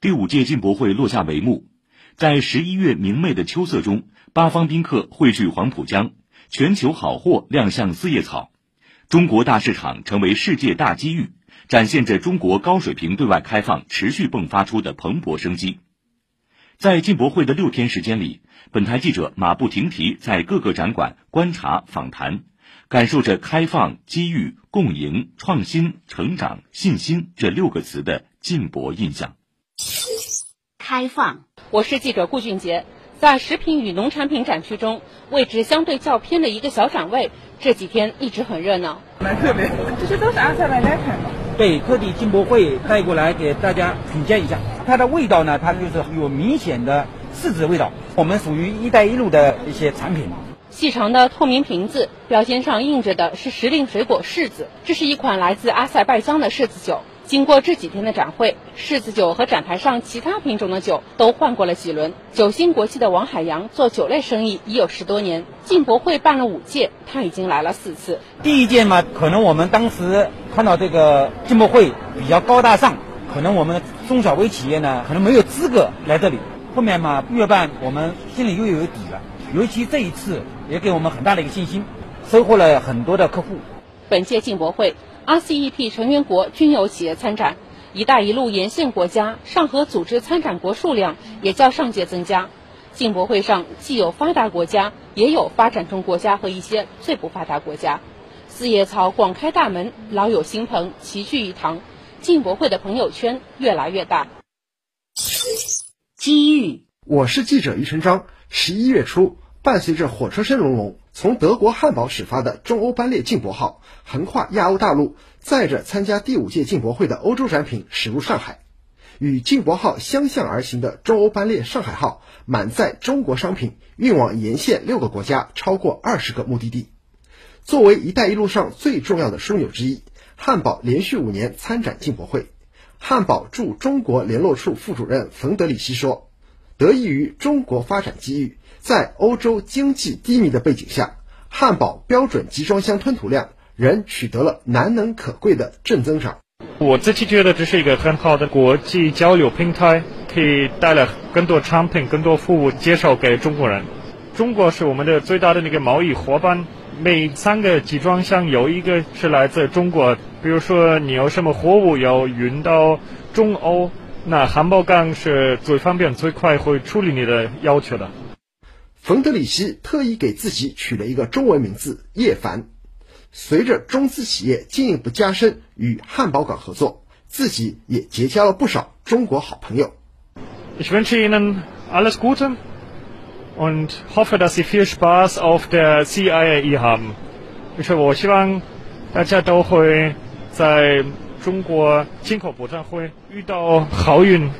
第五届进博会落下帷幕，在十一月明媚的秋色中，八方宾客汇聚黄浦江，全球好货亮相四叶草，中国大市场成为世界大机遇，展现着中国高水平对外开放持续迸发出的蓬勃生机。在进博会的六天时间里，本台记者马不停蹄在各个展馆观察访谈，感受着开放、机遇、共赢、创新、成长、信心这六个词的进博印象。开放，我是记者顾俊杰。在食品与农产品展区中，位置相对较偏的一个小展位，这几天一直很热闹。蛮特别，这些都是阿塞拜疆产的。对，特地进博会带过来给大家品鉴一下。它的味道呢，它就是有明显的柿子味道。我们属于“一带一路”的一些产品。细长的透明瓶子，标签上印着的是时令水果柿子，这是一款来自阿塞拜疆的柿子酒。经过这几天的展会，柿子酒和展台上其他品种的酒都换过了几轮。九星国际的王海洋做酒类生意已有十多年，进博会办了五届，他已经来了四次。第一届嘛，可能我们当时看到这个进博会比较高大上，可能我们中小微企业呢，可能没有资格来这里。后面嘛，越办我们心里又有底了，尤其这一次也给我们很大的一个信心，收获了很多的客户。本届进博会。RCEP 成员国均有企业参展，“一带一路”沿线国家上合组织参展国数量也较上届增加。进博会上既有发达国家，也有发展中国家和一些最不发达国家。四叶草广开大门，老友新朋齐聚一堂，进博会的朋友圈越来越大。机遇，我是记者于成章。十一月初，伴随着火车声隆隆。从德国汉堡始发的中欧班列进博号，横跨亚欧大陆，载着参加第五届进博会的欧洲展品驶入上海。与进博号相向而行的中欧班列上海号，满载中国商品，运往沿线六个国家，超过二十个目的地。作为“一带一路”上最重要的枢纽之一，汉堡连续五年参展进博会。汉堡驻中国联络处副主任冯德里希说：“得益于中国发展机遇。”在欧洲经济低迷的背景下，汉堡标准集装箱吞吐量仍取得了难能可贵的正增长。我自己觉得这是一个很好的国际交流平台，可以带来更多产品、更多服务介绍给中国人。中国是我们的最大的那个贸易伙伴，每三个集装箱有一个是来自中国。比如说你有什么货物要运到中欧，那汉堡港是最方便、最快会处理你的要求的。冯德里希特意给自己取了一个中文名字叶凡。随着中资企业进一步加深与汉堡港合作，自己也结交了不少中国好朋友。Ich wünsche Ihnen alles Gute und hoffe, dass Sie viel Spaß auf der CIE haben。就是我希望大家都会在中国进口博览会遇到好运。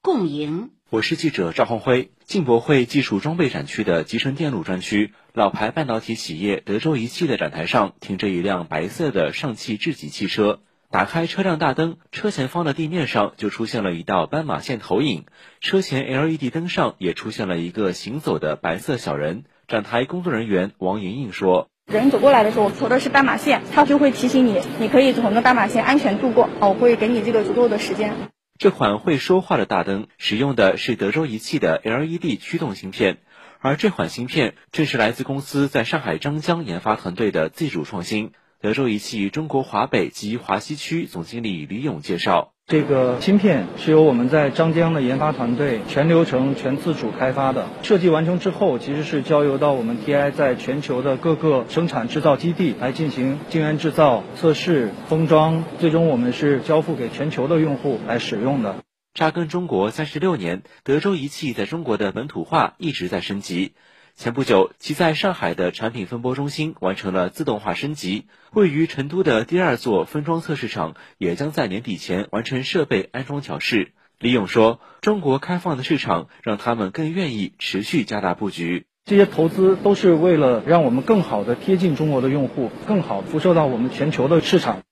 共赢。我是记者赵宏辉。进博会技术装备展区的集成电路专区，老牌半导体企业德州仪器的展台上停着一辆白色的上汽智己汽车。打开车辆大灯，车前方的地面上就出现了一道斑马线投影，车前 LED 灯上也出现了一个行走的白色小人。展台工作人员王莹莹说：“人走过来的时候，投的是斑马线，它就会提醒你，你可以从那斑马线安全度过。我会给你这个足够的时间。”这款会说话的大灯使用的是德州仪器的 LED 驱动芯片，而这款芯片正是来自公司在上海张江研发团队的自主创新。德州仪器中国华北及华西区总经理李勇介绍。这个芯片是由我们在张江的研发团队全流程全自主开发的。设计完成之后，其实是交由到我们 TI 在全球的各个生产制造基地来进行晶圆制造、测试、封装，最终我们是交付给全球的用户来使用的。扎根中国三十六年，德州仪器在中国的本土化一直在升级。前不久，其在上海的产品分拨中心完成了自动化升级，位于成都的第二座分装测试场也将在年底前完成设备安装调试。李勇说：“中国开放的市场让他们更愿意持续加大布局，这些投资都是为了让我们更好的贴近中国的用户，更好辐射到我们全球的市场。”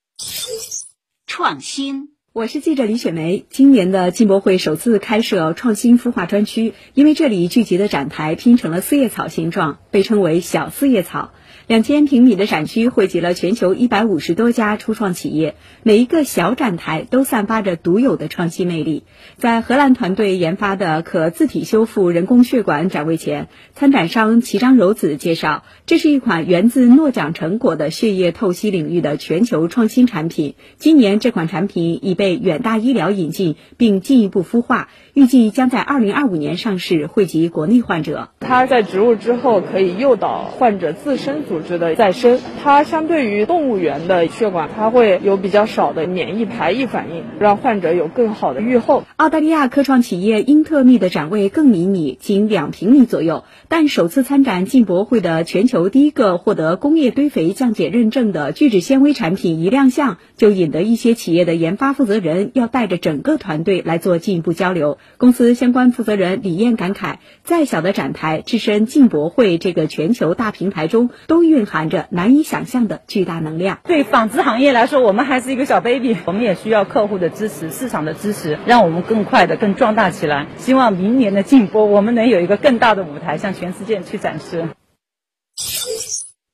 创新。我是记者李雪梅。今年的进博会首次开设创新孵化专区，因为这里聚集的展台拼成了四叶草形状，被称为“小四叶草”。两千平米的展区汇集了全球一百五十多家初创企业，每一个小展台都散发着独有的创新魅力。在荷兰团队研发的可自体修复人工血管展位前，参展商齐章柔子介绍，这是一款源自诺奖成果的血液透析领域的全球创新产品。今年这款产品已被远大医疗引进，并进一步孵化，预计将在二零二五年上市，惠及国内患者。它在植入之后可以诱导患者自身组织的再生，它相对于动物园的血管，它会有比较少的免疫排异反应，让患者有更好的预后。澳大利亚科创企业英特密的展位更迷你，仅两平米左右，但首次参展进博会的全球第一个获得工业堆肥降解认证的聚酯纤维产品一亮相，就引得一些企业的研发负责人要带着整个团队来做进一步交流。公司相关负责人李燕感慨，再小的展台置身进博会这个全球大平台中，都蕴含着难以想象的巨大能量。对纺织行业来说，我们还是一个小 baby，我们也需要客户的支持、市场的支持，让我们更快的、更壮大起来。希望明年的进博，我们能有一个更大的舞台，向全世界去展示。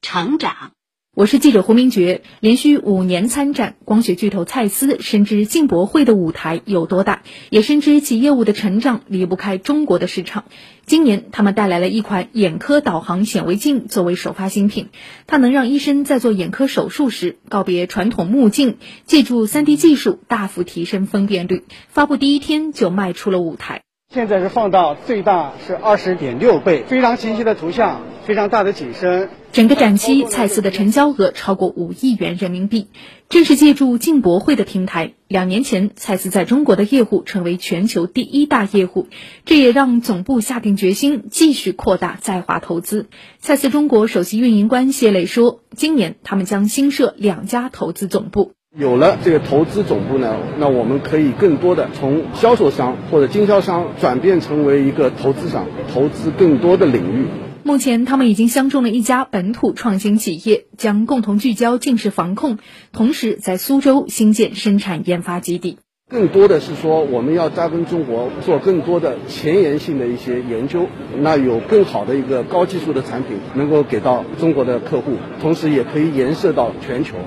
成长。我是记者胡明觉。连续五年参展，光学巨头蔡司深知进博会的舞台有多大，也深知其业务的成长离不开中国的市场。今年，他们带来了一款眼科导航显微镜作为首发新品，它能让医生在做眼科手术时告别传统目镜，借助 3D 技术大幅提升分辨率。发布第一天就卖出了舞台。现在是放到最大是二十点六倍，非常清晰的图像，非常大的景深。整个展期，蔡司的成交额超过五亿元人民币。正是借助进博会的平台，两年前蔡司在中国的业务成为全球第一大业务，这也让总部下定决心继续扩大在华投资。蔡司中国首席运营官谢磊说：“今年他们将新设两家投资总部。”有了这个投资总部呢，那我们可以更多的从销售商或者经销商转变成为一个投资商，投资更多的领域。目前，他们已经相中了一家本土创新企业，将共同聚焦近视防控，同时在苏州新建生产研发基地。更多的是说，我们要扎根中国，做更多的前沿性的一些研究，那有更好的一个高技术的产品能够给到中国的客户，同时也可以延射到全球。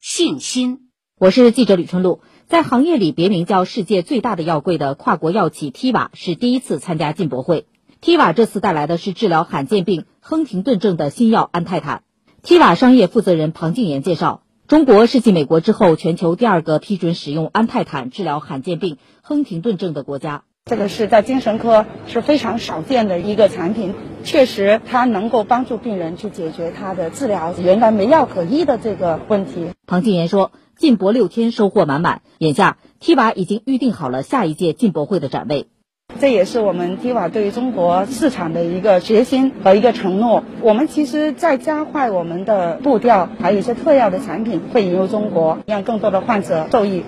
信心。我是记者吕春露。在行业里别名叫世界最大的药柜的跨国药企 Teva 是第一次参加进博会。Teva 这次带来的是治疗罕见病亨廷顿症的新药安泰坦。Teva 商业负责人庞静言介绍，中国是继美国之后全球第二个批准使用安泰坦治疗罕见病亨廷顿症的国家。这个是在精神科是非常少见的一个产品，确实它能够帮助病人去解决他的治疗原来没药可医的这个问题。庞静言说，进博六天收获满满，眼下 Teva 已经预定好了下一届进博会的展位。这也是我们 Teva 对于中国市场的一个决心和一个承诺。我们其实在加快我们的步调，还有一些特药的产品会引入中国，让更多的患者受益。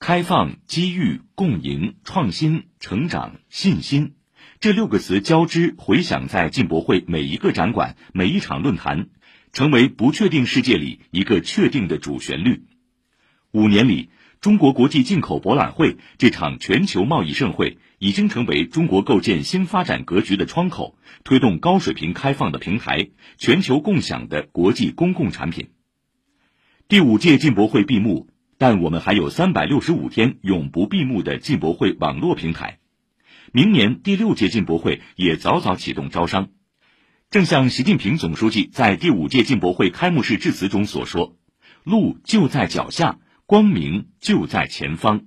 开放、机遇、共赢、创新、成长、信心，这六个词交织回响在进博会每一个展馆、每一场论坛，成为不确定世界里一个确定的主旋律。五年里，中国国际进口博览会这场全球贸易盛会已经成为中国构建新发展格局的窗口，推动高水平开放的平台，全球共享的国际公共产品。第五届进博会闭幕。但我们还有三百六十五天永不闭幕的进博会网络平台，明年第六届进博会也早早启动招商。正像习近平总书记在第五届进博会开幕式致辞中所说：“路就在脚下，光明就在前方。”